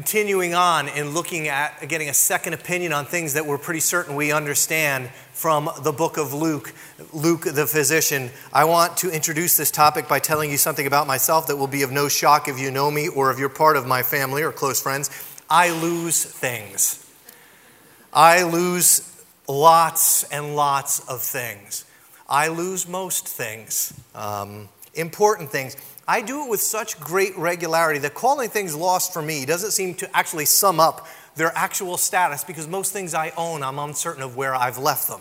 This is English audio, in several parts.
continuing on and looking at getting a second opinion on things that we're pretty certain we understand from the book of Luke, Luke the physician. I want to introduce this topic by telling you something about myself that will be of no shock if you know me or if you're part of my family or close friends. I lose things. I lose lots and lots of things. I lose most things, um, important things. I do it with such great regularity that calling things lost for me doesn't seem to actually sum up their actual status because most things I own, I'm uncertain of where I've left them.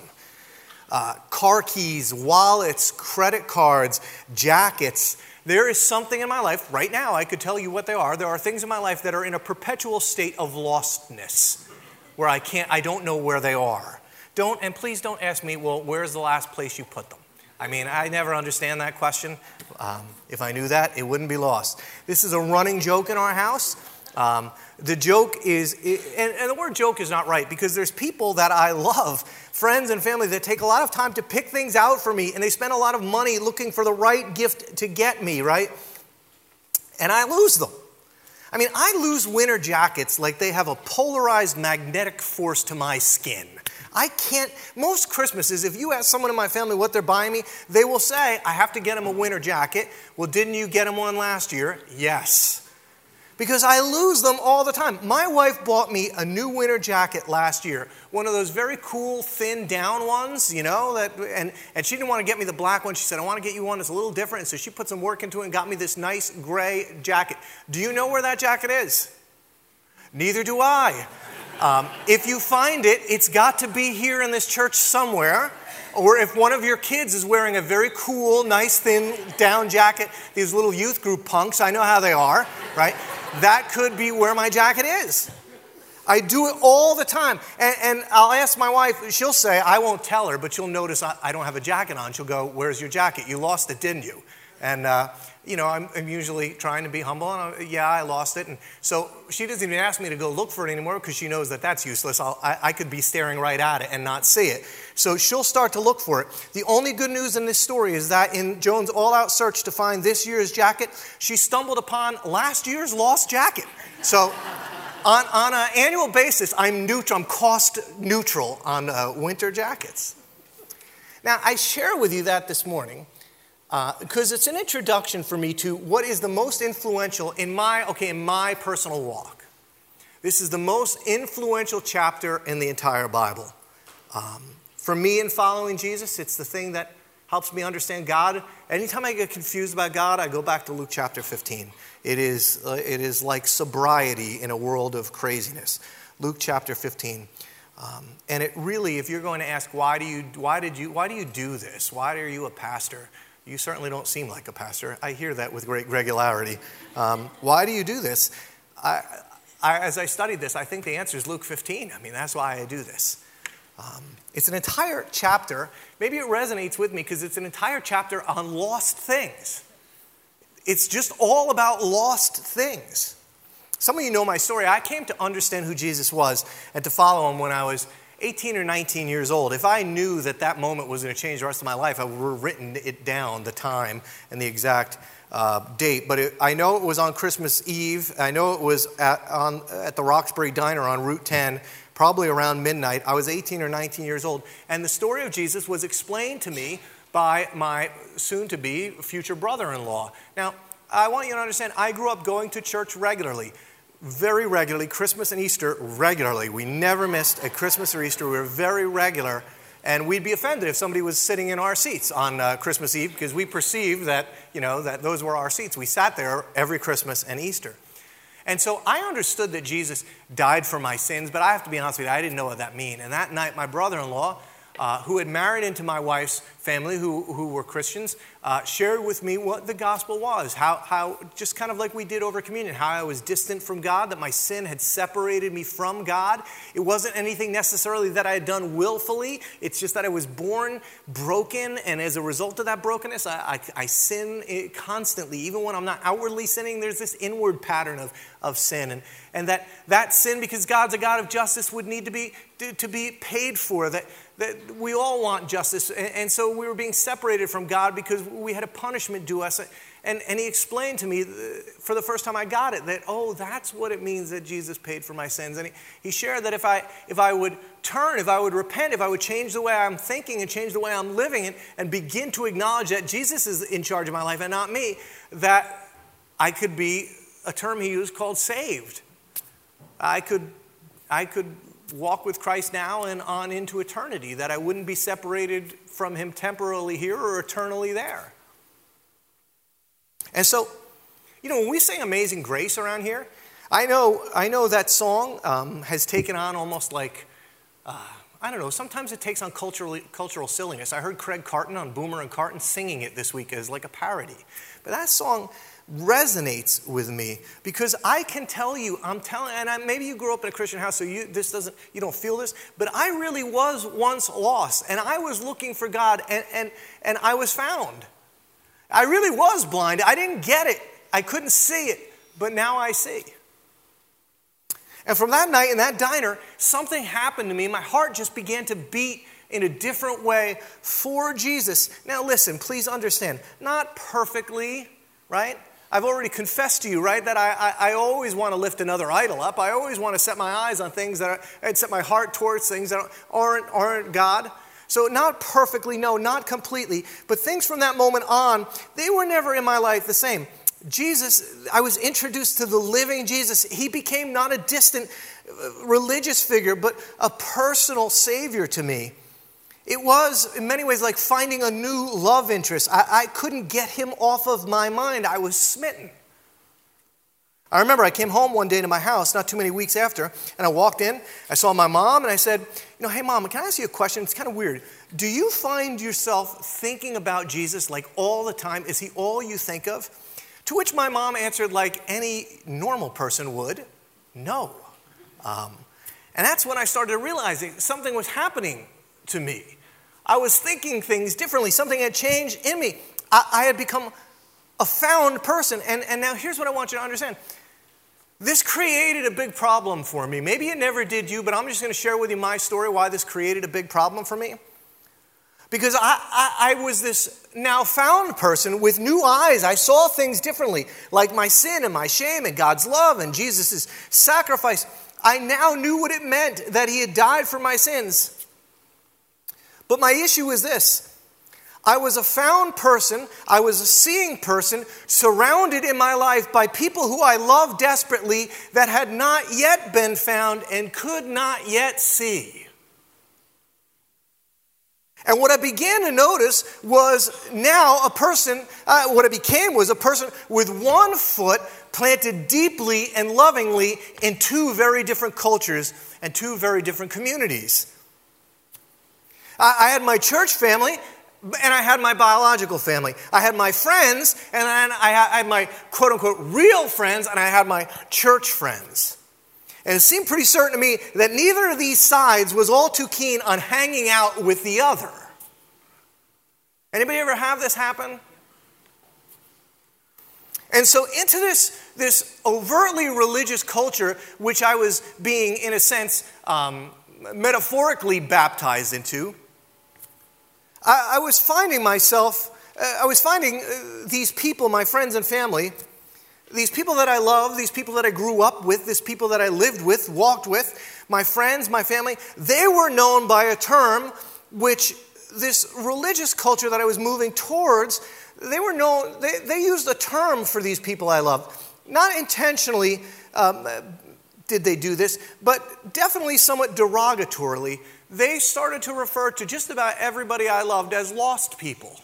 Uh, car keys, wallets, credit cards, jackets. There is something in my life right now, I could tell you what they are. There are things in my life that are in a perpetual state of lostness where I can't, I don't know where they are. Don't, and please don't ask me, well, where's the last place you put them? I mean, I never understand that question. Um, if I knew that, it wouldn't be lost. This is a running joke in our house. Um, the joke is, and, and, the word joke is not right because there's people that I love, friends and family, that take a lot of time to pick things out for me and they spend a lot of money looking for the right gift to get me, right? And I lose them. I mean, I lose winter jackets like they have a polarized magnetic force to my skin. I can't, most Christmases, if you ask someone in my family what they're buying me, they will say, I have to get them a winter jacket. Well, didn't you get them one last year? Yes. Because I lose them all the time. My wife bought me a new winter jacket last year, one of those very cool, thin down ones, you know, that, and, and she didn't want to get me the black one. She said, I want to get you one that's a little different. And so she put some work into it and got me this nice gray jacket. Do you know where that jacket is? Neither do I. Um, if you find it, it's got to be here in this church somewhere. Or if one of your kids is wearing a very cool, nice, thin down jacket, these little youth group punks, I know how they are, right? That could be where my jacket is. I do it all the time. And, and, I'll ask my wife, she'll say, I won't tell her, but she'll notice I, I, don't have a jacket on. She'll go, Where's your jacket? You lost it, didn't you? And uh, you know, I'm, I'm, usually trying to be humble, and I, yeah, I lost it. And so she doesn't even ask me to go look for it anymore because she knows that that's useless. I, I could be staring right at it and not see it. So she'll start to look for it. The only good news in this story is that in Joan's all out search to find this year's jacket, she stumbled upon last year's lost jacket. So on, on an annual basis, I'm neutral, I'm cost neutral on uh, winter jackets. Now, I share with you that this morning because uh, it's an introduction for me to what is the most influential in my okay in my personal walk. This is the most influential chapter in the entire bible. Um, for me in following jesus it's the thing that helps me understand god. Anytime i get confused about god i go back to luke chapter 15 it is, uh, it is like sobriety in a world of craziness. Luke chapter 15 um, and it really if you're going to ask why do you why did you why do you do this? Why are you a pastor you certainly don't seem like a pastor. I hear that with great regularity. Um, why do you do this? I, I, as I studied this, I think the answer is Luke 15. I mean, that's why I do this. Um, it's an entire chapter. Maybe it resonates with me because it's an entire chapter on lost things. It's just all about lost things. Some of you know my story. I came to understand who Jesus was and to follow him when I was 18 or 19 years old, if I knew that that moment was going to change the rest of my life, I would have written it down, the time and the exact uh, date. But it, I know it was on Christmas Eve. I know it was at, on, at the Roxbury Diner on Route 10, probably around midnight. I was 18 or 19 years old. And the story of Jesus was explained to me by my soon to be future brother in law. Now, I want you to understand, I grew up going to church regularly very regularly, Christmas and Easter regularly. We never missed a Christmas or Easter. We were very regular. And we'd be offended if somebody was sitting in our seats on uh, Christmas Eve because we perceived that, you know, that those were our seats. We sat there every Christmas and Easter. And so I understood that Jesus died for my sins, but I have to be honest with you, I didn't know what that meant. And that night, my brother in law, uh, who had married into my wife's family, who, who were Christians, uh, shared with me what the gospel was. How, how, just kind of like we did over communion, how I was distant from God, that my sin had separated me from God. It wasn't anything necessarily that I had done willfully, it's just that I was born broken, and as a result of that brokenness, I, I, I sin constantly. Even when I'm not outwardly sinning, there's this inward pattern of, of sin. And, and that, that sin, because God's a God of justice, would need to be, to, to be paid for. That, that we all want justice. And, and so we were being separated from God because we had a punishment due us. And, and, he explained to me for the first time I got it that, oh, that's what it means that Jesus paid for my sins. And he, he shared that if I, if I would turn, if I would repent, if I would change the way I'm thinking and change the way I'm living and, and begin to acknowledge that Jesus is in charge of my life and not me, that I could be a term he used called saved. I could, I could walk with Christ now and on into eternity, that I wouldn't be separated from him temporarily here or eternally there. And so, you know, when we sing Amazing Grace around here, I know, I know that song um, has taken on almost like, uh, I don't know, sometimes it takes on cultural, cultural silliness. I heard Craig Carton on Boomer and Carton singing it this week as like a parody. But that song resonates with me because I can tell you, I'm telling, and I, maybe you grew up in a Christian house, so you this doesn't, you don't feel this, but I really was once lost, and I was looking for God, and and and I was found. I really was blind. I didn't get it. I couldn't see it, but now I see. And from that night in that diner, something happened to me. My heart just began to beat in a different way for Jesus. Now, listen, please understand, not perfectly, right? I've already confessed to you, right, that I, I, I, always want to lift another idol up. I always want to set my eyes on things that and set my heart towards things that aren't, aren't God. So, not perfectly, no, not completely, but things from that moment on, they were never in my life the same. Jesus, I was introduced to the living Jesus. He became not a distant uh, religious figure, but a personal Savior to me. It was, in many ways, like finding a new love interest. I, I couldn't get him off of my mind. I was smitten. I remember I came home one day to my house, not too many weeks after, and I walked in. I saw my mom, and I said, You know, hey, mom, can I ask you a question? It's kind of weird. Do you find yourself thinking about Jesus like all the time? Is he all you think of? To which my mom answered, like any normal person would, no. Um, and that's when I started realizing something was happening to me. I was thinking things differently. Something had changed in me. I, I had become a found person. And, and now here's what I want you to understand. This created a big problem for me. Maybe it never did you, but I'm just going to share with you my story why this created a big problem for me. Because I, I, I, was this now found person with new eyes. I saw things differently, like my sin and my shame and God's love and Jesus' sacrifice. I now knew what it meant that He had died for my sins. But my issue is this I was a found person, I was a seeing person, surrounded in my life by people who I loved desperately that had not yet been found and could not yet see. And what I began to notice was now a person, uh, what I became was a person with one foot planted deeply and lovingly in two very different cultures and two very different communities. I, had my church family and I had my biological family. I had my friends, and then I had my quote unquote real friends, and I had my church friends. And it seemed pretty certain to me that neither of these sides was all too keen on hanging out with the other. Anybody ever have this happen? And so, into this, this overtly religious culture, which I was being, in a sense, um, metaphorically baptized into, I, I was finding myself, uh, I was finding uh, these people, my friends and family, these people that I love, these people that I grew up with, these people that I lived with, walked with, my friends, my family, they were known by a term which this religious culture that I was moving towards, they were known, they, they used a term for these people I love. Not intentionally um, did they do this, but definitely somewhat derogatorily they started to refer to just about everybody I loved as lost people.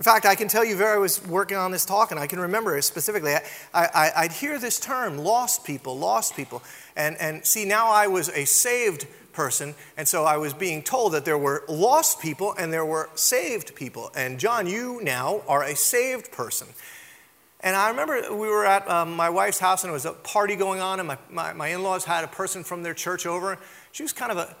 In fact, I can tell you, Vera was working on this talk, and I can remember it specifically. I, would hear this term, lost people, lost people. And, and see, now I was a saved person, and so I was being told that there were lost people and there were saved people. And John, you now are a saved person. And I remember we were at um, my wife's house and there was a party going on, and my, my, my in laws had a person from their church over. She was kind of a,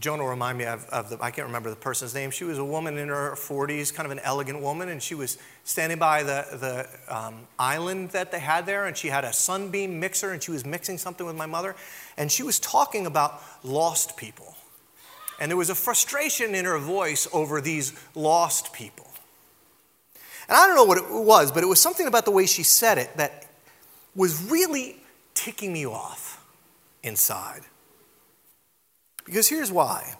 Joan will remind me of, of, the, I can't remember the person's name. She was a woman in her 40s, kind of an elegant woman, and she was standing by the, the um, island that they had there, and she had a sunbeam mixer, and she was mixing something with my mother, and she was talking about lost people. And there was a frustration in her voice over these lost people. And I don't know what it was, but it was something about the way she said it that was really ticking me off inside. Because here's why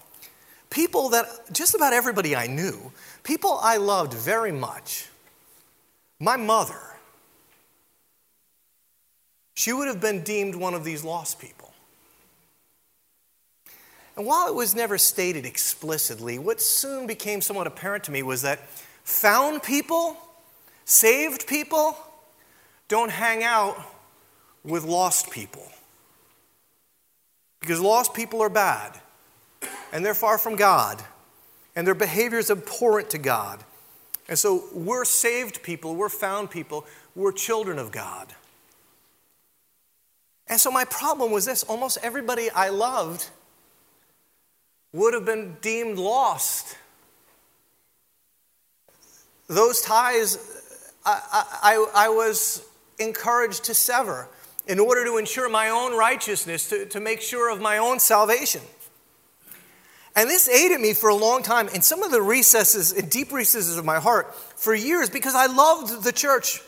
people that just about everybody I knew, people I loved very much, my mother, she would have been deemed one of these lost people. And while it was never stated explicitly, what soon became somewhat apparent to me was that found people, saved people, don't hang out with lost people. Because lost people are bad, and they're far from God, and their behavior is abhorrent to God. And so we're saved people, we're found people, we're children of God. And so my problem was this almost everybody I loved would have been deemed lost. Those ties I, I, I, was encouraged to sever in order to ensure my own righteousness, to, to make sure of my own salvation. And this at me for a long time in some of the recesses, in deep recesses of my heart for years because I loved the church,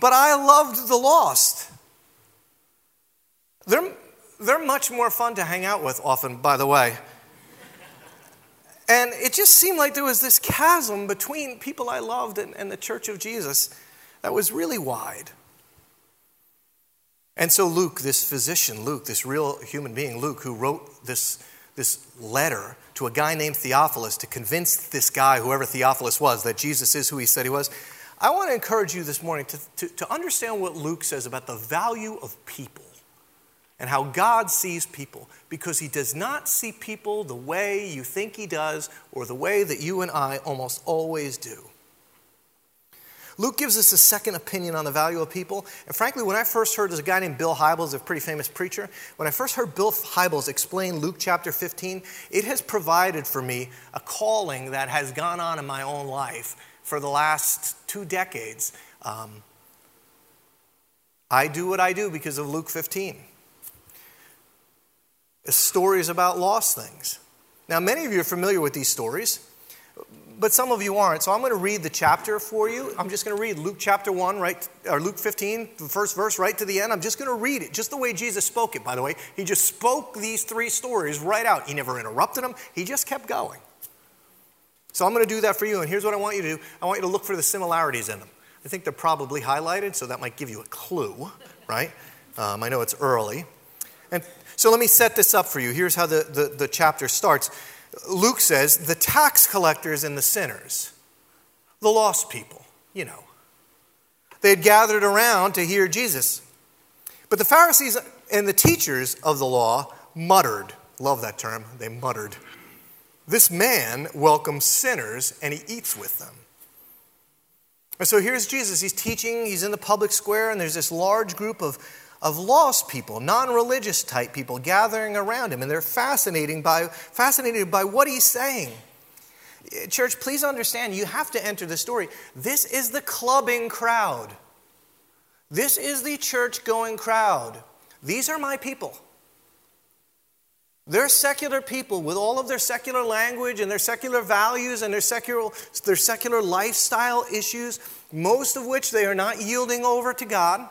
but I loved the lost. They're, they're much more fun to hang out with, often, by the way. And it just seemed like there was this chasm between people I loved and, and the church of Jesus that was really wide. And so, Luke, this physician, Luke, this real human being, Luke, who wrote this, this letter to a guy named Theophilus to convince this guy, whoever Theophilus was, that Jesus is who he said he was, I want to encourage you this morning to, to, to understand what Luke says about the value of people and how God sees people because He does not see people the way you think He does or the way that you and I almost always do. Luke gives us a second opinion on the value of people. And frankly, when I first heard, there's a guy named Bill Hybels, a pretty famous preacher. When I first heard Bill Hybels explain Luke chapter 15, it has provided for me a calling that has gone on in my own life for the last two decades. Um, I do what I do because of Luke 15 stories about lost things. Now, many of you are familiar with these stories, but some of you aren't. So I'm going to read the chapter for you. I'm just going to read Luke chapter 1, right, or Luke 15, the first verse, right to the end. I'm just going to read it, just the way Jesus spoke it, by the way. He just spoke these three stories right out. He never interrupted them, he just kept going. So I'm going to do that for you, and here's what I want you to do I want you to look for the similarities in them. I think they're probably highlighted, so that might give you a clue, right? Um, I know it's early. And so let me set this up for you. Here's how the, the, the chapter starts. Luke says, the tax collectors and the sinners, the lost people, you know. They had gathered around to hear Jesus. But the Pharisees and the teachers of the law muttered. Love that term. They muttered. This man welcomes sinners and he eats with them. And so here's Jesus. He's teaching, he's in the public square, and there's this large group of of lost people, non religious type people gathering around him, and they're fascinating by, fascinated by what he's saying. Church, please understand, you have to enter the story. This is the clubbing crowd. This is the church going crowd. These are my people. They're secular people with all of their secular language and their secular values and their secular, their secular lifestyle issues, most of which they are not yielding over to God.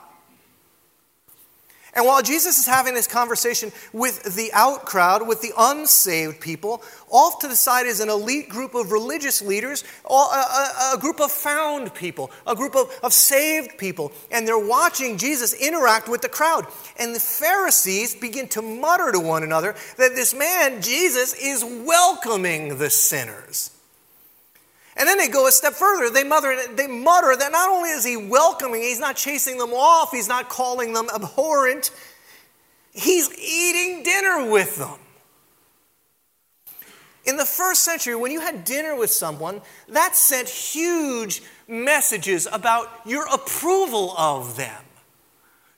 And while Jesus is having this conversation with the out crowd, with the unsaved people, off to the side is an elite group of religious leaders, a, a, a group of found people, a group of, of saved people. And they're watching Jesus interact with the crowd. And the Pharisees begin to mutter to one another that this man, Jesus, is welcoming the sinners. And then they go a step further. They, mother, they mutter that not only is he welcoming, he's not chasing them off, he's not calling them abhorrent, he's eating dinner with them. In the first century, when you had dinner with someone, that sent huge messages about your approval of them.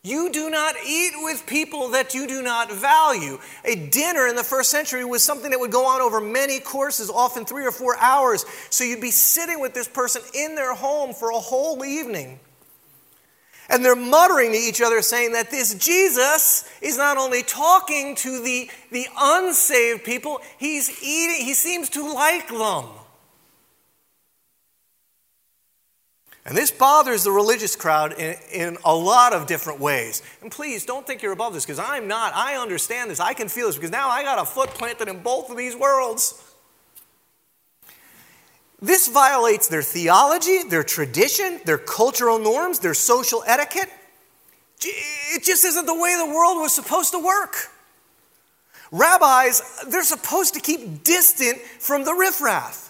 You do not eat with people that you do not value. A dinner in the first century was something that would go on over many courses, often three or four hours. So you'd be sitting with this person in their home for a whole evening. And they're muttering to each other, saying that this Jesus is not only talking to the, the unsaved people, he's eating, he seems to like them. And this bothers the religious crowd in, in a lot of different ways. And please don't think you're above this because I'm not. I understand this. I can feel this because now I got a foot planted in both of these worlds. This violates their theology, their tradition, their cultural norms, their social etiquette. It just isn't the way the world was supposed to work. Rabbis, they're supposed to keep distant from the riffraff.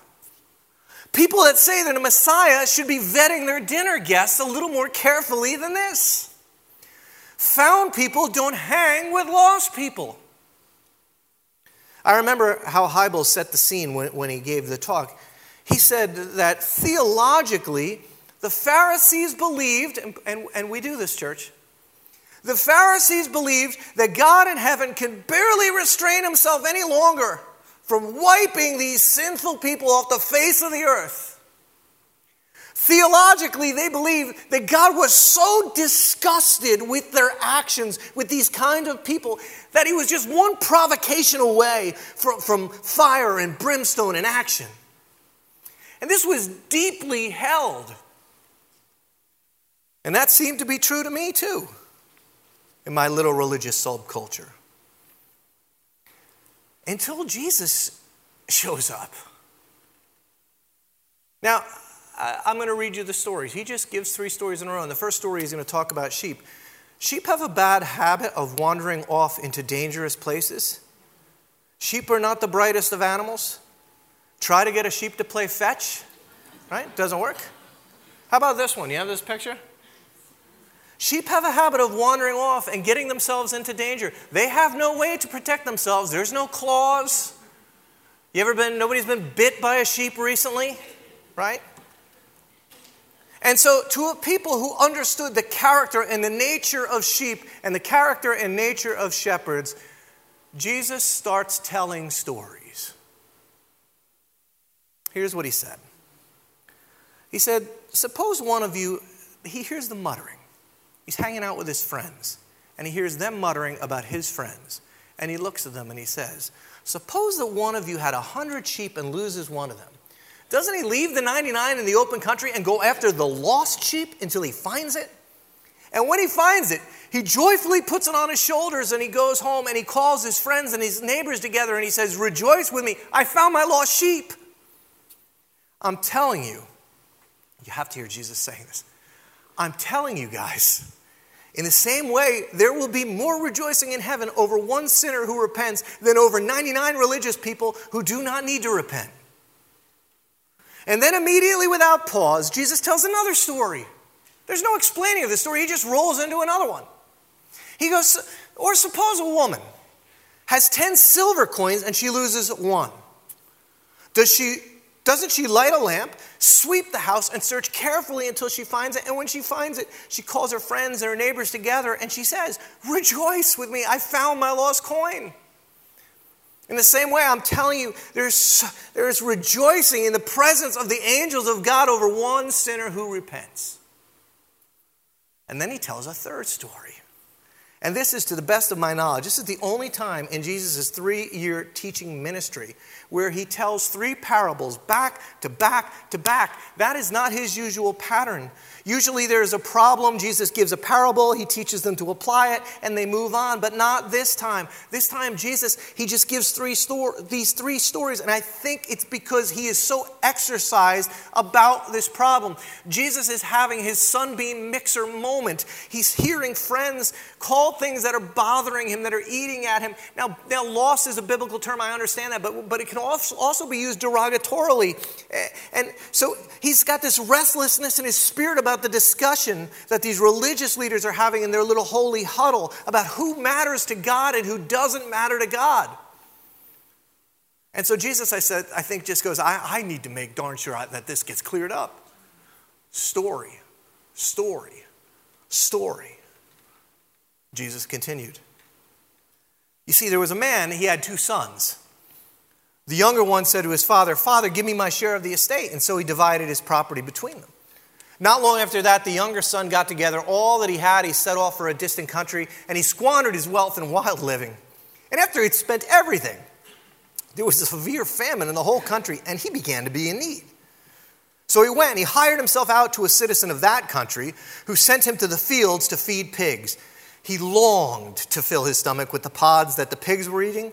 People that say that a Messiah should be vetting their dinner guests a little more carefully than this. Found people don't hang with lost people. I remember how Hybels set the scene when, when he gave the talk. He said that theologically, the Pharisees believed, and, and, and we do this, church, the Pharisees believed that God in heaven can barely restrain himself any longer from wiping these sinful people off the face of the earth. Theologically, they believed that God was so disgusted with their actions, with these kind of people, that he was just one provocation away from, from fire and brimstone and action. And this was deeply held. And that seemed to be true to me too in my little religious subculture. Until Jesus shows up. Now, I'm going to read you the stories. He just gives three stories in a row. And the first story is going to talk about sheep. Sheep have a bad habit of wandering off into dangerous places. Sheep are not the brightest of animals. Try to get a sheep to play fetch, right? Doesn't work. How about this one? You have this picture? Sheep have a habit of wandering off and getting themselves into danger. They have no way to protect themselves. There's no claws. You ever been, nobody's been bit by a sheep recently, right? And so, to people who understood the character and the nature of sheep and the character and nature of shepherds, Jesus starts telling stories. Here's what he said He said, Suppose one of you, he hears the muttering. He's hanging out with his friends, and he hears them muttering about his friends. And he looks at them and he says, Suppose that one of you had a hundred sheep and loses one of them. Doesn't he leave the 99 in the open country and go after the lost sheep until he finds it? And when he finds it, he joyfully puts it on his shoulders and he goes home and he calls his friends and his neighbors together and he says, Rejoice with me, I found my lost sheep. I'm telling you, you have to hear Jesus saying this. I'm telling you guys, in the same way, there will be more rejoicing in heaven over one sinner who repents than over 99 religious people who do not need to repent. And then, immediately without pause, Jesus tells another story. There's no explaining of the story, he just rolls into another one. He goes, Or suppose a woman has 10 silver coins and she loses one. Does she doesn't she light a lamp, sweep the house, and search carefully until she finds it? And when she finds it, she calls her friends and her neighbors together and she says, Rejoice with me, I found my lost coin. In the same way, I'm telling you, there's, there's rejoicing in the presence of the angels of God over one sinner who repents. And then he tells a third story. And this is to the best of my knowledge, this is the only time in Jesus' three year teaching ministry where he tells three parables back to back to back. That is not his usual pattern. Usually there's a problem, Jesus gives a parable, he teaches them to apply it, and they move on, but not this time. This time, Jesus, he just gives three sto- these three stories, and I think it's because he is so exercised about this problem. Jesus is having his sunbeam mixer moment. He's hearing friends call things that are bothering him, that are eating at him. Now, now loss is a biblical term, I understand that, but, but it can also be used derogatorily. And so he's got this restlessness in his spirit about about the discussion that these religious leaders are having in their little holy huddle about who matters to God and who doesn't matter to God. And so Jesus, I said, I think just goes, I, I need to make darn sure that this gets cleared up. Story, story, story. Jesus continued. You see, there was a man, he had two sons. The younger one said to his father, Father, give me my share of the estate. And so he divided his property between them. Not long after that, the younger son got together all that he had. He set off for a distant country and he squandered his wealth in wild living. And after he'd spent everything, there was a severe famine in the whole country and he began to be in need. So he went he hired himself out to a citizen of that country who sent him to the fields to feed pigs. He longed to fill his stomach with the pods that the pigs were eating,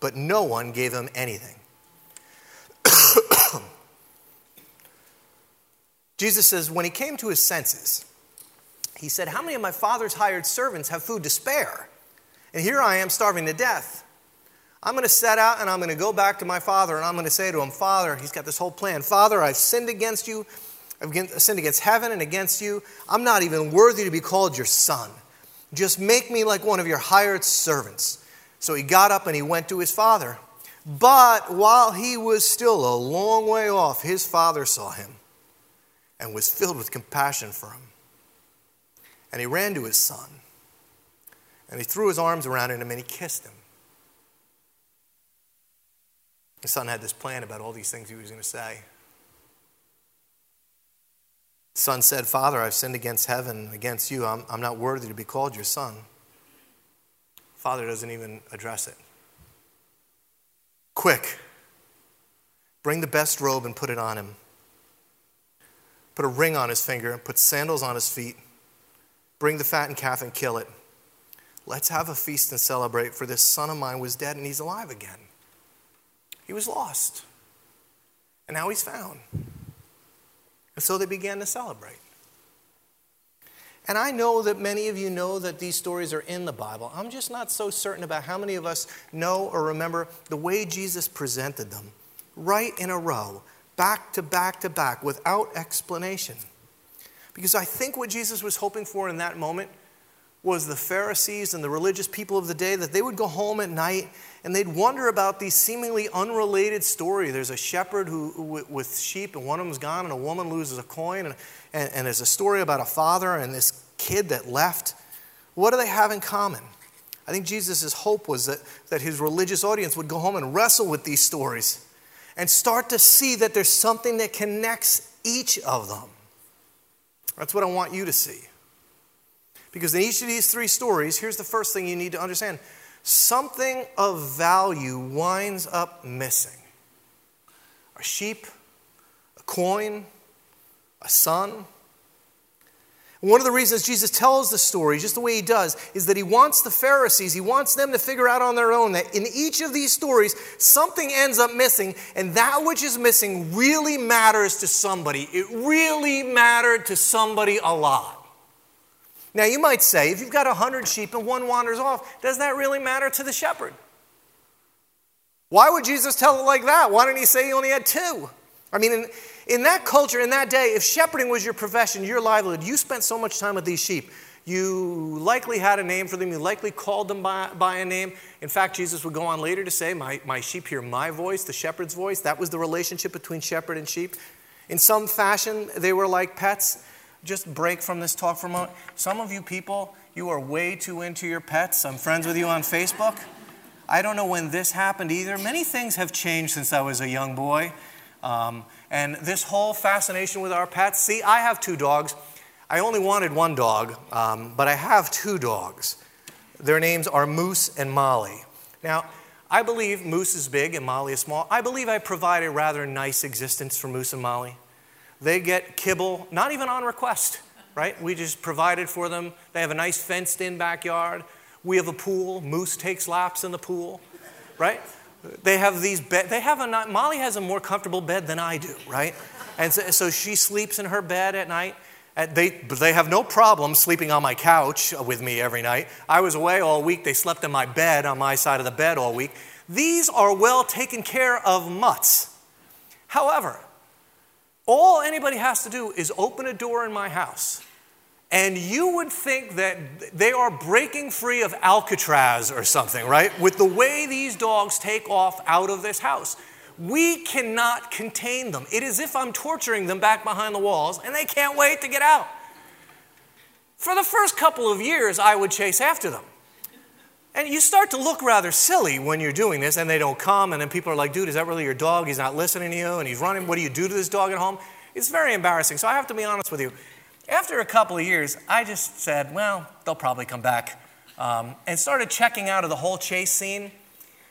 but no one gave him anything. Jesus says, when he came to his senses, he said, How many of my father's hired servants have food to spare? And here I am starving to death. I'm going to set out and I'm going to go back to my father and I'm going to say to him, Father, he's got this whole plan. Father, I've sinned against you. I've sinned against heaven and against you. I'm not even worthy to be called your son. Just make me like one of your hired servants. So he got up and he went to his father. But while he was still a long way off, his father saw him and was filled with compassion for him. And he ran to his son and he threw his arms around him and he kissed him. His son had this plan about all these things he was going to say. The son said, Father, I've sinned against heaven, against you. I'm, I'm not worthy to be called your son. Father doesn't even address it. Quick, bring the best robe and put it on him. Put a ring on his finger, and put sandals on his feet. Bring the fattened calf and kill it. Let's have a feast and celebrate, for this son of mine was dead and he's alive again. He was lost, and now he's found. And so they began to celebrate. And I know that many of you know that these stories are in the Bible. I'm just not so certain about how many of us know or remember the way Jesus presented them, right in a row, back to back to back, without explanation. Because I think what Jesus was hoping for in that moment was the Pharisees and the religious people of the day that they would go home at night and they'd wonder about these seemingly unrelated stories. There's a shepherd who, with sheep and one of them's gone and a woman loses a coin and, and, and there's a story about a father and this kid that left. What do they have in common? I think Jesus' hope was that, that his religious audience would go home and wrestle with these stories and start to see that there's something that connects each of them. That's what I want you to see. Because in each of these three stories, here's the first thing you need to understand something of value winds up missing a sheep, a coin, a son. One of the reasons Jesus tells the story, just the way he does, is that he wants the Pharisees, he wants them to figure out on their own that in each of these stories, something ends up missing, and that which is missing really matters to somebody. It really mattered to somebody a lot. Now, you might say, if you've got 100 sheep and one wanders off, does that really matter to the shepherd? Why would Jesus tell it like that? Why didn't he say he only had two? I mean, in, that culture, in that day, if shepherding was your profession, your livelihood, you spent so much time with these sheep. You likely had a name for them. You likely called them by, by a name. In fact, Jesus would go on later to say, my, my sheep hear my voice, the shepherd's voice. That was the relationship between shepherd and sheep. In some fashion, they were like pets just break from this talk for a moment? Some of you people, you are way too into your pets. I'm friends with you on Facebook. I don't know when this happened either. Many things have changed since I was a young boy. Um, and this whole fascination with our pets see, I have two dogs. I only wanted one dog, um, but I have two dogs. Their names are Moose and Molly. Now, I believe Moose is big and Molly is small. I believe I provide a rather nice existence for Moose and Molly. They get kibble, not even on request, right? We just provided for them. They have a nice fenced in backyard. We have a pool. Moose takes laps in the pool, right? They have these bed. They have a Molly has a more comfortable bed than I do, right? And so, so she sleeps in her bed at night. They, they have no problem sleeping on my couch uh, with me every night. I was away all week. They slept in my bed on my side of the bed all week. These are well taken care of mutts. However, all anybody has to do is open a door in my house, and you would think that they are breaking free of Alcatraz or something, right? With the way these dogs take off out of this house. We cannot contain them. It is if I'm torturing them back behind the walls, and they can't wait to get out. For the first couple of years, I would chase after them. And you start to look rather silly when you're doing this and they don't come. And then people are like, dude, is that really your dog? He's not listening to you and he's running. What do you do to this dog at home? It's very embarrassing. So I have to be honest with you. After a couple of years, I just said, well, they'll probably come back. Um, and started checking out of the whole chase scene.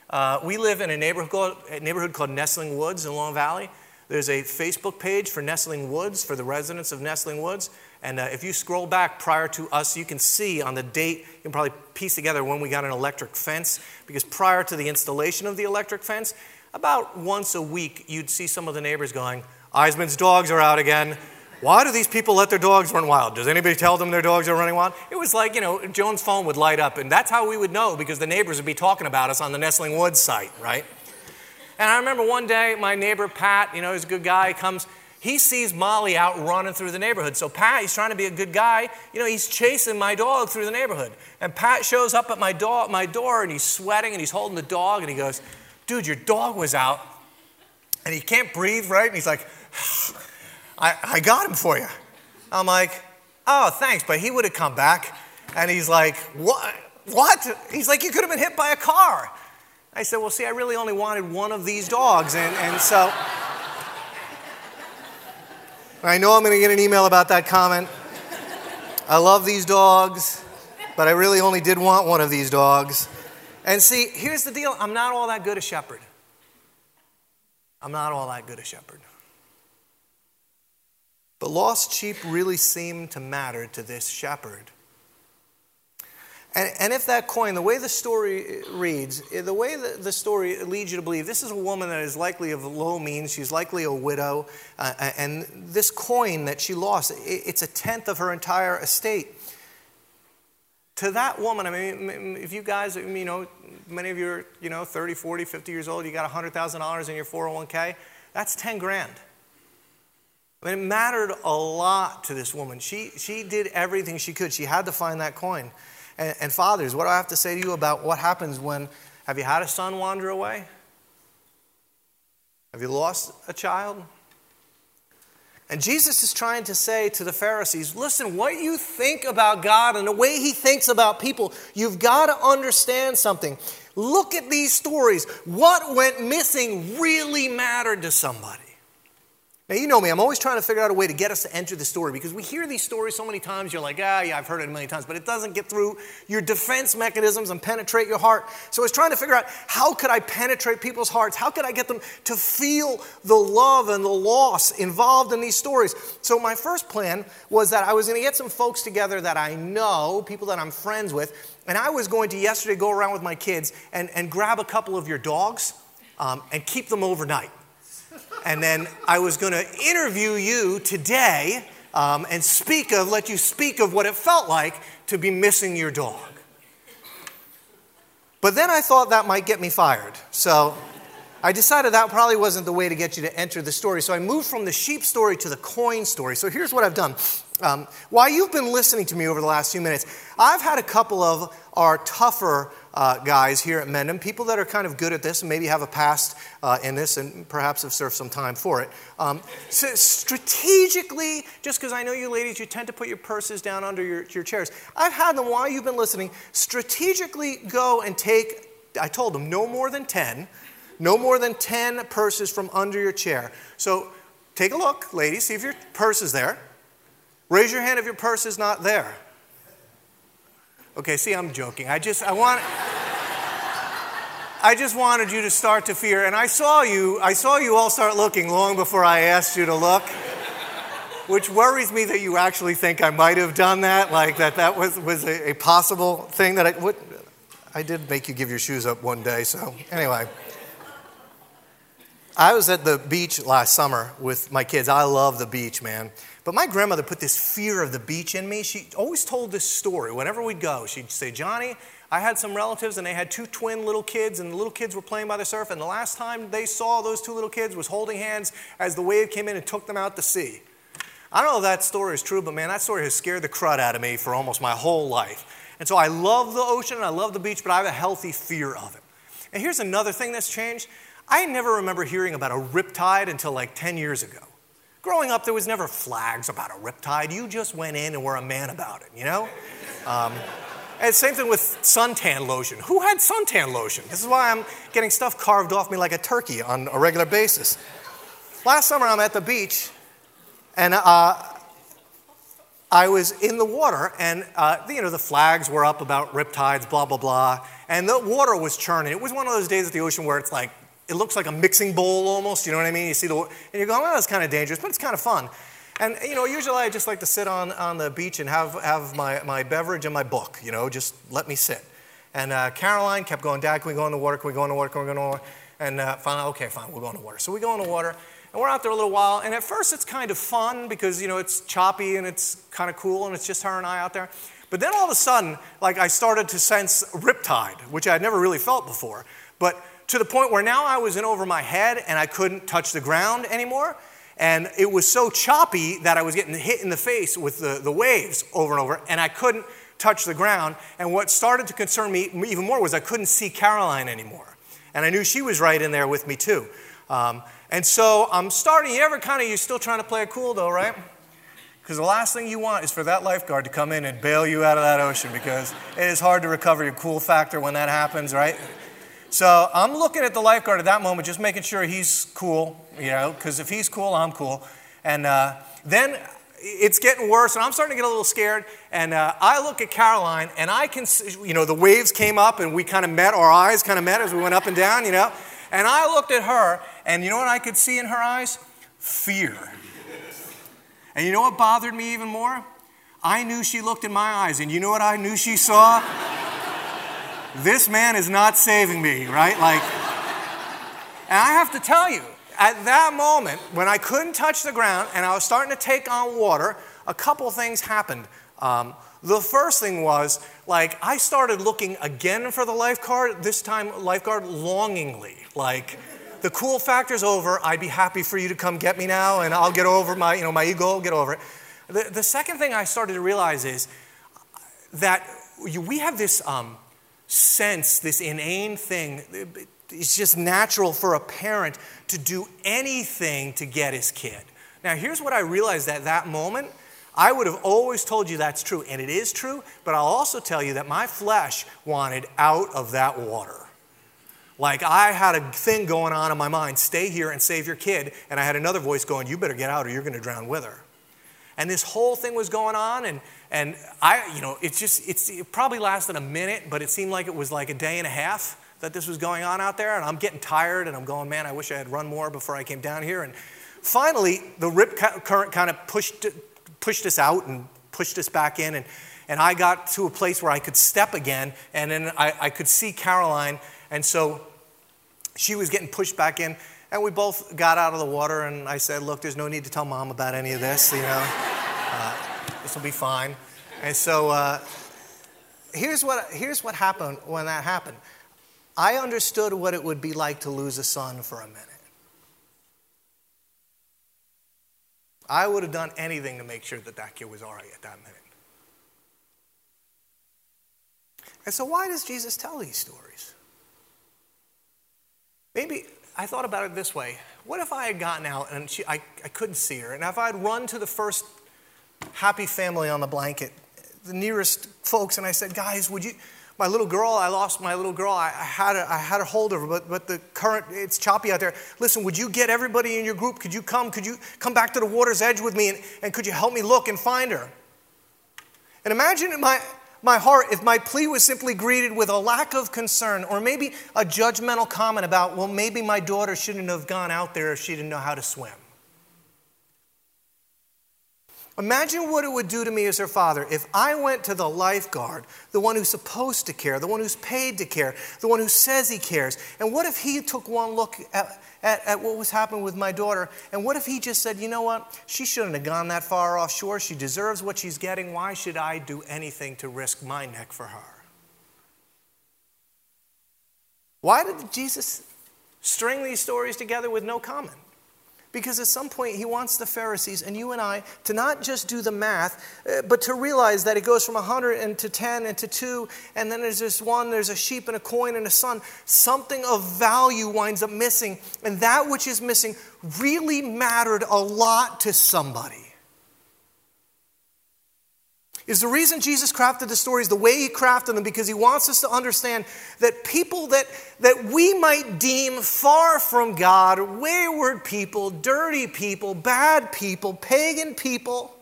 Uh, we live in a neighborhood a neighborhood called Nestling Woods in Long Valley. There's a Facebook page for Nestling Woods, for the residents of Nestling Woods. And uh, if you scroll back prior to us, you can see on the date, you can probably piece together when we got an electric fence. Because prior to the installation of the electric fence, about once a week, you'd see some of the neighbors going, Eisman's dogs are out again. Why do these people let their dogs run wild? Does anybody tell them their dogs are running wild? It was like, you know, Joan's phone would light up, and that's how we would know because the neighbors would be talking about us on the Nestling Woods site, right? And I remember one day, my neighbor Pat, you know, he's a good guy, comes, he sees Molly out running through the neighborhood. So Pat, he's trying to be a good guy, you know, he's chasing my dog through the neighborhood. And Pat shows up at my, do- my door and he's sweating and he's holding the dog and he goes, Dude, your dog was out and he can't breathe, right? And he's like, I, I got him for you. I'm like, oh, thanks, but he would have come back. And he's like, what? What? He's like, you could have been hit by a car. I said, well, see, I really only wanted one of these dogs. And, and so I know I'm going to get an email about that comment. I love these dogs, but I really only did want one of these dogs. And see, here's the deal I'm not all that good a shepherd. I'm not all that good a shepherd. But lost sheep really seem to matter to this shepherd. And, and if that coin, the way the story reads, the way the, the story leads you to believe, this is a woman that is likely of low means, she's likely a widow, uh, and this coin that she lost, it's a tenth of her entire estate. To that woman, I mean, if you guys, you know, many of you are, you know, 30, 40, 50 years old, you got $100,000 in your 401k, that's 10 grand. I mean, it mattered a lot to this woman. She, she did everything she could. She had to find that coin. And, and fathers, what do I have to say to you about what happens when, have you had a son wander away? Have you lost a child? And Jesus is trying to say to the Pharisees listen, what you think about God and the way He thinks about people, you've got to understand something. Look at these stories. What went missing really mattered to somebody. Now, you know me, I'm always trying to figure out a way to get us to enter the story because we hear these stories so many times, you're like, ah, yeah, I've heard it a million times, but it doesn't get through your defense mechanisms and penetrate your heart. So I was trying to figure out how could I penetrate people's hearts? How could I get them to feel the love and the loss involved in these stories? So my first plan was that I was going to get some folks together that I know, people that I'm friends with, and I was going to yesterday go around with my kids and, and grab a couple of your dogs um, and keep them overnight. And then I was going to interview you today um, and speak of, let you speak of what it felt like to be missing your dog. But then I thought that might get me fired. So I decided that probably wasn't the way to get you to enter the story. So I moved from the sheep story to the coin story. So here's what I've done. Um, while you've been listening to me over the last few minutes, I've had a couple of our tougher uh, guys here at Mendham, people that are kind of good at this and maybe have a past uh, in this and perhaps have served some time for it. Um, so strategically, just because I know you ladies, you tend to put your purses down under your, your chairs. I've had them while you've been listening strategically go and take, I told them, no more than 10, no more than 10 purses from under your chair. So take a look, ladies, see if your purse is there. Raise your hand if your purse is not there. Okay, see, I'm joking. I just, I want, I just wanted you to start to fear. And I saw you, I saw you all start looking long before I asked you to look, which worries me that you actually think I might have done that, like that that was, was a, a possible thing that I would. I did make you give your shoes up one day, so anyway. I was at the beach last summer with my kids. I love the beach, man. But my grandmother put this fear of the beach in me. She always told this story. Whenever we'd go, she'd say, Johnny, I had some relatives and they had two twin little kids, and the little kids were playing by the surf. And the last time they saw those two little kids was holding hands as the wave came in and took them out to sea. I don't know if that story is true, but man, that story has scared the crud out of me for almost my whole life. And so I love the ocean and I love the beach, but I have a healthy fear of it. And here's another thing that's changed. I never remember hearing about a riptide until like 10 years ago. Growing up, there was never flags about a riptide. You just went in and were a man about it, you know? Um, and same thing with suntan lotion. Who had suntan lotion? This is why I'm getting stuff carved off me like a turkey on a regular basis. Last summer, I'm at the beach, and uh, I was in the water, and uh, you know the flags were up about riptides, blah blah blah, and the water was churning. It was one of those days at the ocean where it's like it looks like a mixing bowl almost, you know what I mean? You see the, and you're going, well, that's kind of dangerous, but it's kind of fun. And, you know, usually I just like to sit on, on the beach and have, have my, my beverage and my book, you know, just let me sit. And uh, Caroline kept going, Dad, can we go in the water? Can we go in the water? Can we go in the water? And uh, finally, okay, fine, we'll go in the water. So we go in the water, and we're out there a little while. And at first, it's kind of fun because, you know, it's choppy and it's kind of cool, and it's just her and I out there. But then all of a sudden, like, I started to sense riptide, which I had never really felt before. But to the point where now I was in over my head and I couldn't touch the ground anymore. And it was so choppy that I was getting hit in the face with the, the waves over and over, and I couldn't touch the ground. And what started to concern me even more was I couldn't see Caroline anymore. And I knew she was right in there with me too. Um, and so I'm starting, you ever kind of, you're still trying to play it cool though, right? Because the last thing you want is for that lifeguard to come in and bail you out of that ocean because it is hard to recover your cool factor when that happens, right? So I'm looking at the lifeguard at that moment, just making sure he's cool, you know, because if he's cool, I'm cool. And uh, then it's getting worse, and I'm starting to get a little scared. And uh, I look at Caroline, and I can, see, you know, the waves came up, and we kind of met, our eyes kind of met as we went up and down, you know. And I looked at her, and you know what I could see in her eyes? Fear. And you know what bothered me even more? I knew she looked in my eyes, and you know what I knew she saw? This man is not saving me, right? Like, and I have to tell you, at that moment, when I couldn't touch the ground and I was starting to take on water, a couple things happened. Um, the first thing was, like, I started looking again for the lifeguard, this time, lifeguard longingly. Like, the cool factor's over. I'd be happy for you to come get me now, and I'll get over my, you know, my ego, get over it. The, the second thing I started to realize is that we have this um, sense, this inane thing. It's just natural for a parent to do anything to get his kid. Now, here's what I realized at that moment. I would have always told you that's true, and it is true, but I'll also tell you that my flesh wanted out of that water. Like I had a thing going on in my mind stay here and save your kid, and I had another voice going, You better get out or you're going to drown with her. And this whole thing was going on, and, and I, you know, it's just, it's, it probably lasted a minute, but it seemed like it was like a day and a half that this was going on out there. And I'm getting tired, and I'm going, man, I wish I had run more before I came down here. And finally, the rip current kind of pushed, pushed us out and pushed us back in. And, and I got to a place where I could step again, and then I, I could see Caroline. And so she was getting pushed back in. And we both got out of the water, and I said, Look, there's no need to tell mom about any of this, you know. Uh, this will be fine. And so uh, here's, what, here's what happened when that happened I understood what it would be like to lose a son for a minute. I would have done anything to make sure that that kid was all right at that minute. And so, why does Jesus tell these stories? Maybe I thought about it this way. What if I had gotten out and she, I, I couldn't see her, and if I'd run to the first happy family on the blanket, the nearest folks, and I said, guys, would you, my little girl, I lost my little girl. I, I had, a, I had a hold of her, but, but the current, it's choppy out there. Listen, would you get everybody in your group? Could you come? Could you come back to the water's edge with me? And, and could you help me look and find her? And imagine my, my heart if my plea was simply greeted with a lack of concern or maybe a judgmental comment about, well, maybe my daughter shouldn't have gone out there if she didn't know how to swim. Imagine what it would do to me as her father if I went to the lifeguard, the one who's supposed to care, the one who's paid to care, the one who says he cares. And what if he took one look at, at, at, what was happening with my daughter? And what if he just said, you know what? She shouldn't have gone that far offshore. She deserves what she's getting. Why should I do anything to risk my neck for her? Why did Jesus string these stories together with no comment? Because at some point, he wants the Pharisees and you and I to not just do the math, uh, but to realize that it goes from 100 and to 10 and to 2, and then there's this one, there's a sheep and a coin and a son. Something of value winds up missing, and that which is missing really mattered a lot to somebody is the reason Jesus crafted the stories the way he crafted them because he wants us to understand that people that, that we might deem far from God, wayward people, dirty people, bad people, pagan people,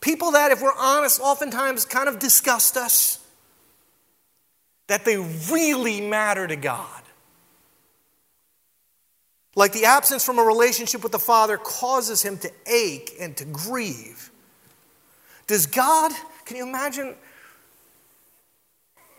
people that, if we're honest, oftentimes kind of disgust us, that they really matter to God. Like the absence from a relationship with the Father causes him to ache and to grieve. Does God, can you imagine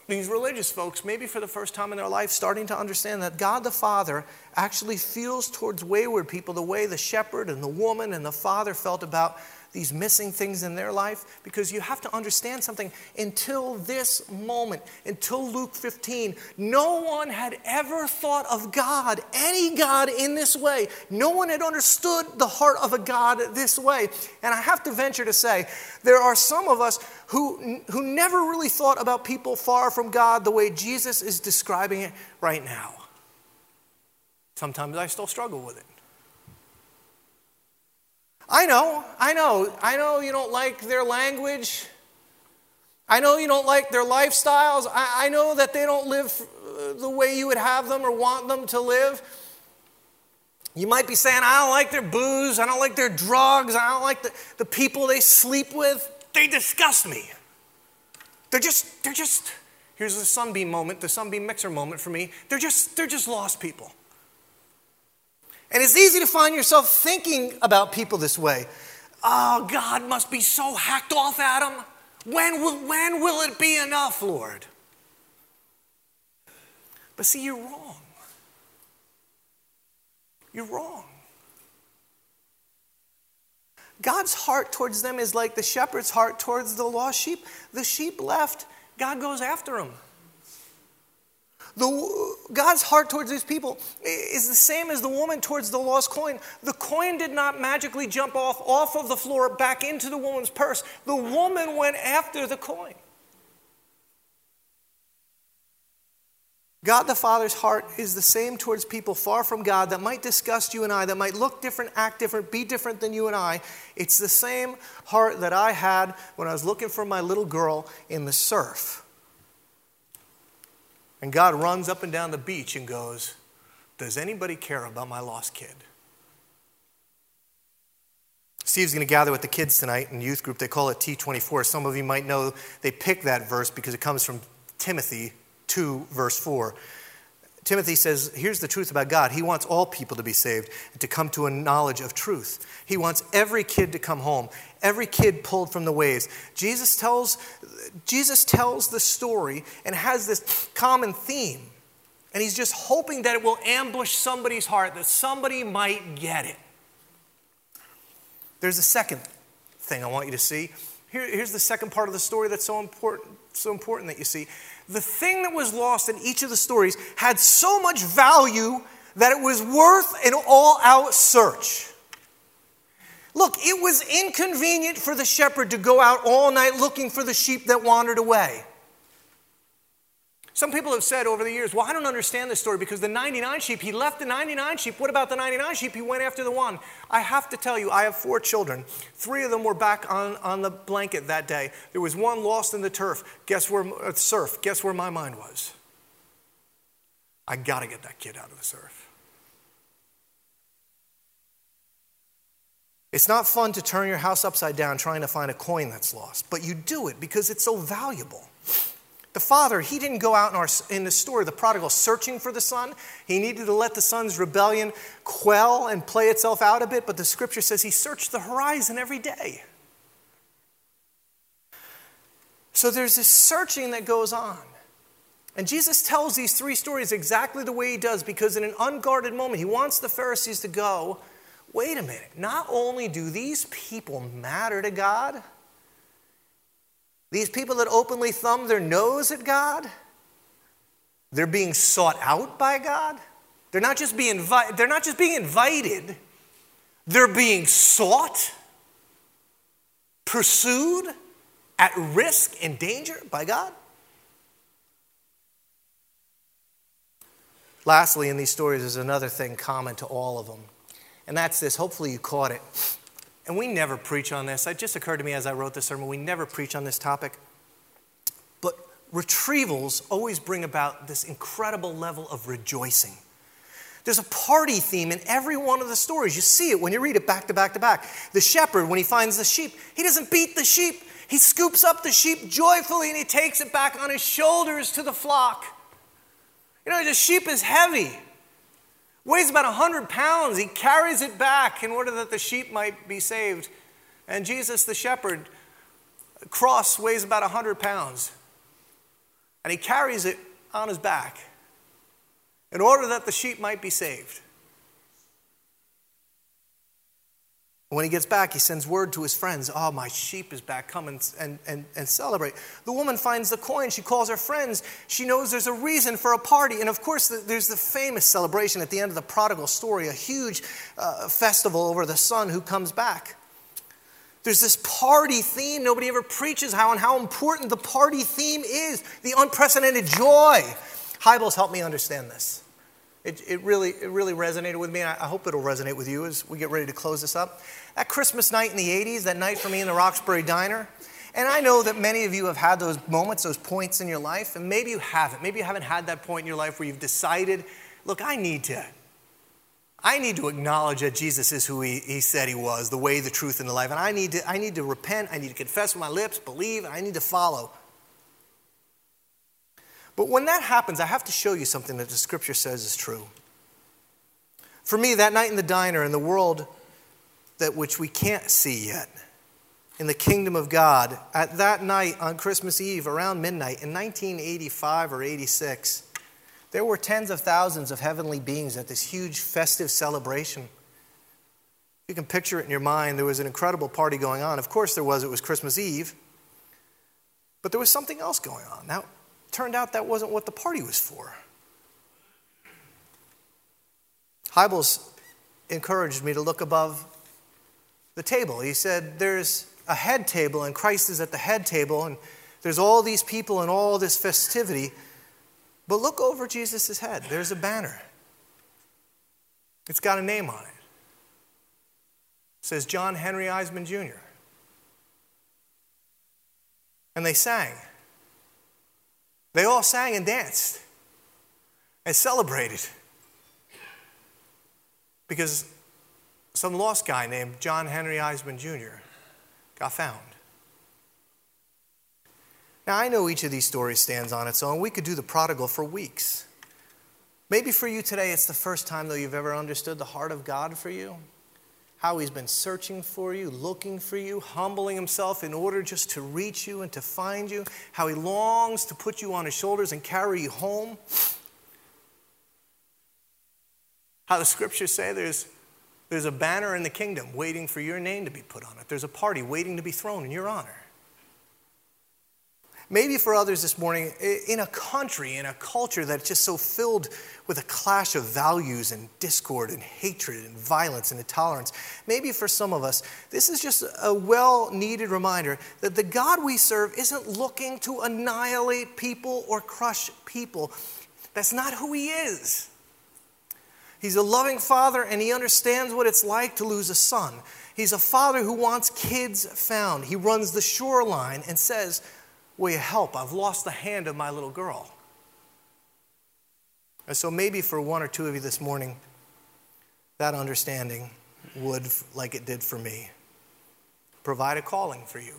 these religious folks, maybe for the first time in their life, starting to understand that God the Father actually feels towards wayward people the way the shepherd and the woman and the father felt about these missing things in their life because you have to understand something. Until this moment, until Luke 15, no one had ever thought of God, any God, in this way. No one had understood the heart of a God this way. And I have to venture to say, there are some of us who, who never really thought about people far from God the way Jesus is describing it right now. Sometimes I still struggle with it. I know, I know, I know you don't like their language. I know you don't like their lifestyles. I, I know that they don't live uh, the way you would have them or want them to live. You might be saying, I don't like their booze, I don't like their drugs, I don't like the, the people they sleep with. They disgust me. They're just, they're just, here's the sunbeam moment, the sunbeam mixer moment for me. They're just, they're just lost people. And it's easy to find yourself thinking about people this way. Oh, God must be so hacked off at them. When will, when will it be enough, Lord? But see, you're wrong. You're wrong. God's heart towards them is like the shepherd's heart towards the lost sheep. The sheep left, God goes after them. The, God's heart towards these people is the same as the woman towards the lost coin. The coin did not magically jump off, off of the floor back into the woman's purse. The woman went after the coin. God the Father's heart is the same towards people far from God that might disgust you and I, that might look different, act different, be different than you and I. It's the same heart that I had when I was looking for my little girl in the surf. And God runs up and down the beach and goes, Does anybody care about my lost kid? Steve's going to gather with the kids tonight in youth group. They call it T24. Some of you might know they picked that verse because it comes from Timothy 2, verse 4. Timothy says, Here's the truth about God. He wants all people to be saved and to come to a knowledge of truth. He wants every kid to come home, every kid pulled from the waves. Jesus tells, Jesus tells the story and has this common theme. And he's just hoping that it will ambush somebody's heart, that somebody might get it. There's a second thing I want you to see. Here, here's the second part of the story that's so important, so important that you see the thing that was lost in each of the stories had so much value that it was worth an all out search. Look, it was inconvenient for the shepherd to go out all night looking for the sheep that wandered away. Some people have said over the years, well, I don't understand this story because the 99 sheep, he left the 99 sheep. What about the 99 sheep? He went after the one. I have to tell you, I have four children. Three of them were back on, on the blanket that day. There was one lost in the turf. Guess where, uh, surf. Guess where my mind was? I got to get that kid out of the surf. It's not fun to turn your house upside down trying to find a coin that's lost, but you do it because it's so valuable. The father, he didn't go out in, our, in the story, the prodigal, searching for the son. He needed to let the son's rebellion quell and play itself out a bit, but the scripture says he searched the horizon every day. So there's this searching that goes on. And Jesus tells these three stories exactly the way he does because in an unguarded moment, he wants the Pharisees to go wait a minute, not only do these people matter to God, these people that openly thumb their nose at God, they're being sought out by God. They're not just being, invi- they're not just being invited, they're being sought, pursued, at risk and danger by God. Lastly, in these stories, there's another thing common to all of them, and that's this. Hopefully, you caught it. And we never preach on this. It just occurred to me as I wrote this sermon, we never preach on this topic. But retrievals always bring about this incredible level of rejoicing. There's a party theme in every one of the stories. You see it when you read it back to back to back. The shepherd, when he finds the sheep, he doesn't beat the sheep. He scoops up the sheep joyfully and he takes it back on his shoulders to the flock. You know, the sheep is heavy. Weighs about 100 pounds. He carries it back in order that the sheep might be saved. And Jesus, the shepherd, cross weighs about 100 pounds. And he carries it on his back in order that the sheep might be saved. When he gets back, he sends word to his friends, Oh, my sheep is back. Come and, and, and, and, celebrate. The woman finds the coin. She calls her friends. She knows there's a reason for a party. And of course, there's the famous celebration at the end of the prodigal story, a huge uh, festival over the son who comes back. There's this party theme. Nobody ever preaches how and how important the party theme is the unprecedented joy. Hybels helped me understand this. It, it, really, it really resonated with me, and I hope it'll resonate with you as we get ready to close this up. That Christmas night in the 80s, that night for me in the Roxbury Diner, and I know that many of you have had those moments, those points in your life, and maybe you haven't. Maybe you haven't had that point in your life where you've decided, look, I need to. I need to acknowledge that Jesus is who he, he said he was, the way, the truth, and the life. And I need, to, I need to repent, I need to confess with my lips, believe, and I need to follow. But when that happens, I have to show you something that the scripture says is true. For me, that night in the diner, in the world that which we can't see yet, in the kingdom of God, at that night on Christmas Eve, around midnight, in 1985 or 86, there were tens of thousands of heavenly beings at this huge festive celebration. You can picture it in your mind. There was an incredible party going on. Of course, there was. It was Christmas Eve. But there was something else going on. Now, turned out that wasn't what the party was for. Hybels encouraged me to look above the table. He said, There's a head table, and Christ is at the head table, and there's all these people and all this festivity. But look over Jesus' head. There's a banner, it's got a name on it. It says John Henry Eisman Jr. And they sang. They all sang and danced and celebrated because some lost guy named John Henry Eisman Jr. got found. Now, I know each of these stories stands on its own. We could do the prodigal for weeks. Maybe for you today, it's the first time, though, you've ever understood the heart of God for you how he's been searching for you, looking for you, humbling himself in order just to reach you and to find you, how he longs to put you on his shoulders and carry you home. How the scriptures say there's, there's a banner in the kingdom waiting for your name to be put on it, there's a party waiting to be thrown in your honor. Maybe for others this morning, in a country, in a culture that's just so filled with a clash of values and discord and hatred and violence and intolerance, maybe for some of us, this is just a well needed reminder that the God we serve isn't looking to annihilate people or crush people. That's not who He is. He's a loving father and He understands what it's like to lose a son. He's a father who wants kids found. He runs the shoreline and says, Will you help? I've lost the hand of my little girl. And so maybe for one or two of you this morning, that understanding would, like it did for me, provide a calling for you.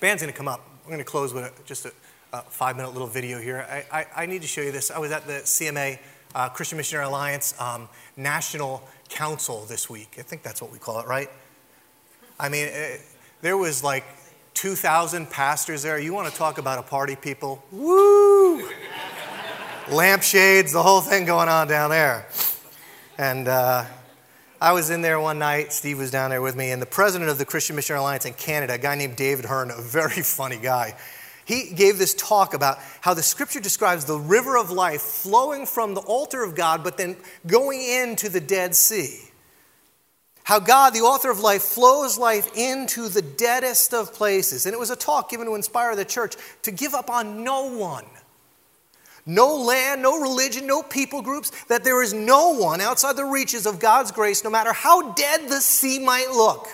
Band's going to come up. We're going to close with just a, a, five minute little video here. I, I, I, need to show you this. I was at the CMA, uh, Christian Missionary Alliance um, National Council this week. I think that's what we call it, right? I mean, it, there was like 2,000 pastors there. You want to talk about a party, people? Woo! Lampshades, the whole thing going on down there. And uh, I was in there one night. Steve was down there with me. And the president of the Christian Missionary Alliance in Canada, a guy named David Hearn, a very funny guy, he gave this talk about how the scripture describes the river of life flowing from the altar of God, but then going into the Dead Sea. How God, the author of life, flows life into the deadest of places. And it was a talk given to inspire the church to give up on no one. No land, no religion, no people groups, that there is no one outside the reaches of God's grace, no matter how dead the sea might look.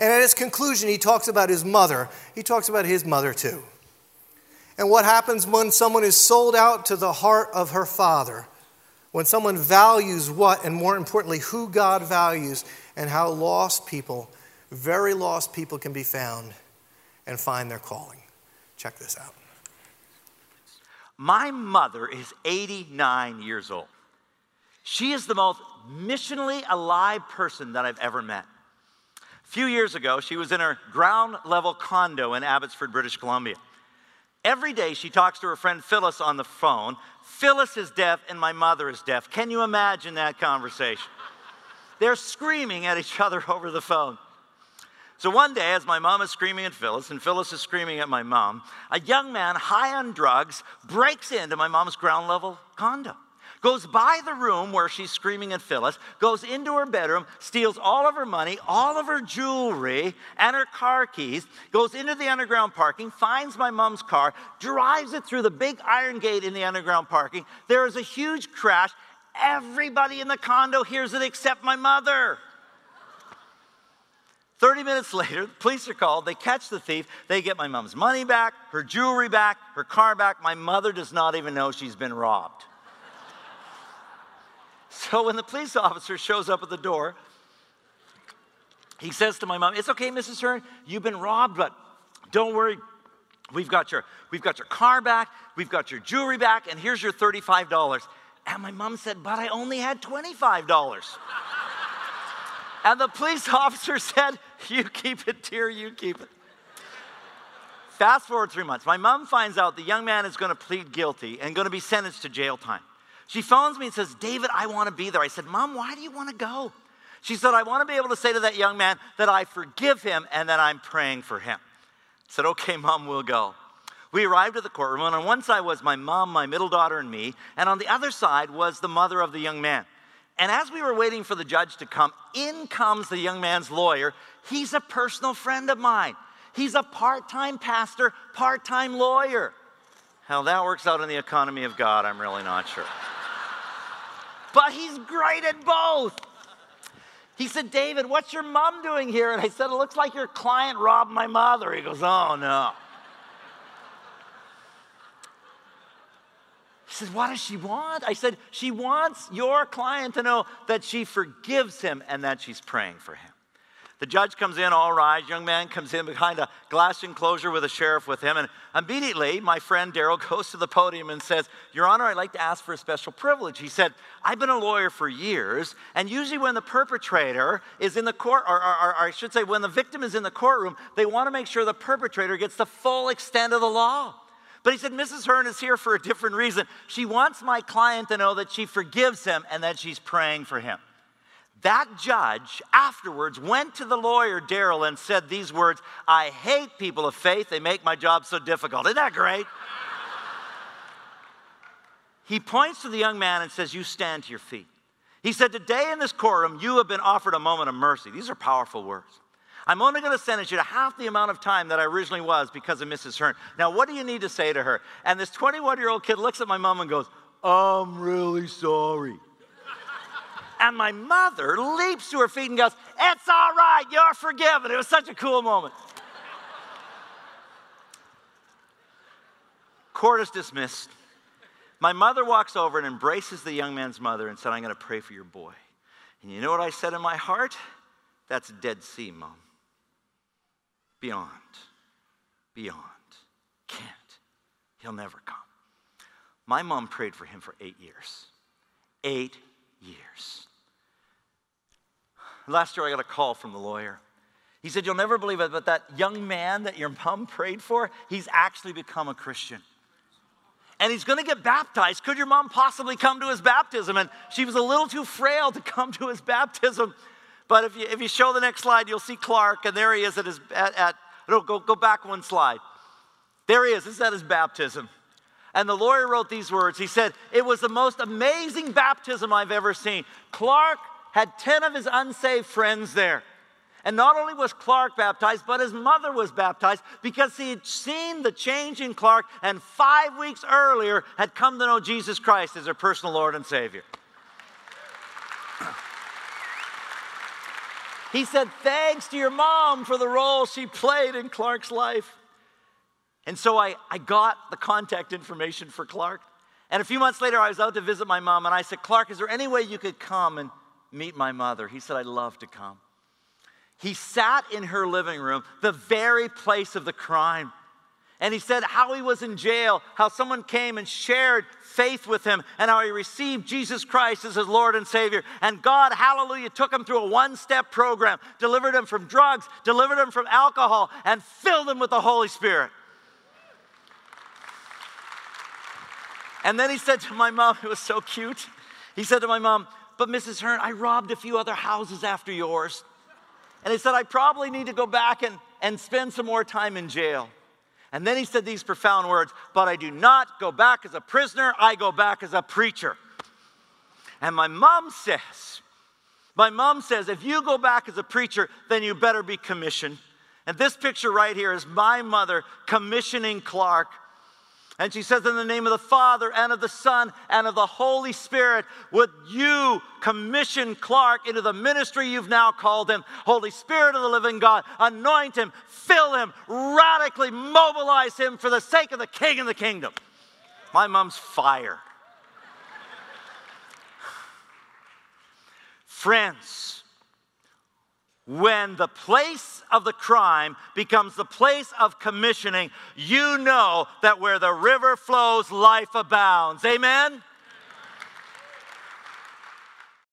And at his conclusion, he talks about his mother. He talks about his mother too. And what happens when someone is sold out to the heart of her father when someone values what, and more importantly, who God values, and how lost people, very lost people, can be found and find their calling. Check this out. My mother is 89 years old. She is the most missionally alive person that I've ever met. A few years ago, she was in her ground level condo in Abbotsford, British Columbia. Every day she talks to her friend Phyllis on the phone. Phyllis is deaf and my mother is deaf. Can you imagine that conversation? They're screaming at each other over the phone. So one day, as my mom is screaming at Phyllis and Phyllis is screaming at my mom, a young man high on drugs breaks into my mom's ground level condo goes by the room where she's screaming at Phyllis, goes into her bedroom, steals all of her money, all of her jewelry, and her car keys, goes into the underground parking, finds my mom's car, drives it through the big iron gate in the underground parking. There is a huge crash. Everybody in the condo hears it except my mother. 30 minutes later, the police are called. They catch the thief. They get my mom's money back, her jewelry back, her car back. My mother does not even know she's been robbed. So when the police officer shows up at the door, he says to my mom, It's okay, Mrs. Hearn, you've been robbed, but don't worry. We've got your, we've got your car back, we've got your jewelry back, and here's your $35. And my mom said, But I only had $25. and the police officer said, You keep it, dear, you keep it. Fast forward three months. My mom finds out the young man is going to plead guilty and going to be sentenced to jail time. She phones me and says, David, I want to be there. I said, Mom, why do you want to go? She said, I want to be able to say to that young man that I forgive him and that I'm praying for him. I said, Okay, Mom, we'll go. We arrived at the courtroom, and on one side was my mom, my middle daughter, and me, and on the other side was the mother of the young man. And as we were waiting for the judge to come, in comes the young man's lawyer. He's a personal friend of mine. He's a part time pastor, part time lawyer. How that works out in the economy of God, I'm really not sure but he's great at both. He said, David, what's your mom doing here? And I said, It looks like your client robbed my mother. He goes, Oh, no. He said, What does she want? I said, She wants your client to know that she forgives him and that she's praying for him. The judge comes in, all right. Young man comes in behind a glass enclosure with a sheriff with him. And immediately, my friend Daryl goes to the podium and says, Your Honor, I'd like to ask for a special privilege. He said, I've been a lawyer for years, and usually when the perpetrator is in the court, or, or, or I should say, when the victim is in the courtroom, they want to make sure the perpetrator gets the full extent of the law. But he said, Mrs. Hearn is here for a different reason. She wants my client to know that she forgives him and that she's praying for him. That judge afterwards went to the lawyer, Daryl, and said these words I hate people of faith. They make my job so difficult. Isn't that great? he points to the young man and says, You stand to your feet. He said, Today in this courtroom, you have been offered a moment of mercy. These are powerful words. I'm only going to sentence you to half the amount of time that I originally was because of Mrs. Hearn. Now, what do you need to say to her? And this 21 year old kid looks at my mom and goes, I'm really sorry. And my mother leaps to her feet and goes, It's all right, you're forgiven. It was such a cool moment. Court is dismissed. My mother walks over and embraces the young man's mother and said, I'm going to pray for your boy. And you know what I said in my heart? That's Dead Sea, Mom. Beyond. Beyond. Can't. He'll never come. My mom prayed for him for eight years. Eight years. Last year, I got a call from the lawyer. He said, You'll never believe it, but that young man that your mom prayed for, he's actually become a Christian. And he's gonna get baptized. Could your mom possibly come to his baptism? And she was a little too frail to come to his baptism. But if you, if you show the next slide, you'll see Clark, and there he is at his, at, at no, go, go back one slide. There he is, this is at his baptism. And the lawyer wrote these words. He said, It was the most amazing baptism I've ever seen. Clark had 10 of his unsaved friends there. And not only was Clark baptized, but his mother was baptized because he had seen the change in Clark and five weeks earlier had come to know Jesus Christ as her personal Lord and Savior. He said, Thanks to your mom for the role she played in Clark's life. And so I, I got the contact information for Clark. And a few months later, I was out to visit my mom, and I said, Clark, is there any way you could come and meet my mother. He said, I'd love to come. He sat in her living room, the very place of the crime. And he said how he was in jail, how someone came and shared faith with him, and how he received Jesus Christ as his Lord and Savior. And God, hallelujah, took him through a one step program, delivered him from drugs, delivered him from alcohol, and filled him with the Holy Spirit. And then he said to my mom, it was so cute. He said to my mom, But Mrs. Hearn, I robbed a few other houses after yours. And he said, I probably need to go back and, and spend some more time in jail. And then he said these profound words But I do not go back as a prisoner, I go back as a preacher. And my mom says, My mom says, if you go back as a preacher, then you better be commissioned. And this picture right here is my mother commissioning Clark and she says, In the name of the Father and of the Son and of the Holy Spirit, would you commission Clark into the ministry you've now called him? Holy Spirit of the living God, anoint him, fill him, radically mobilize him for the sake of the King and the kingdom. My mom's fire. Friends, when the place of the crime becomes the place of commissioning, you know that where the river flows, life abounds. Amen?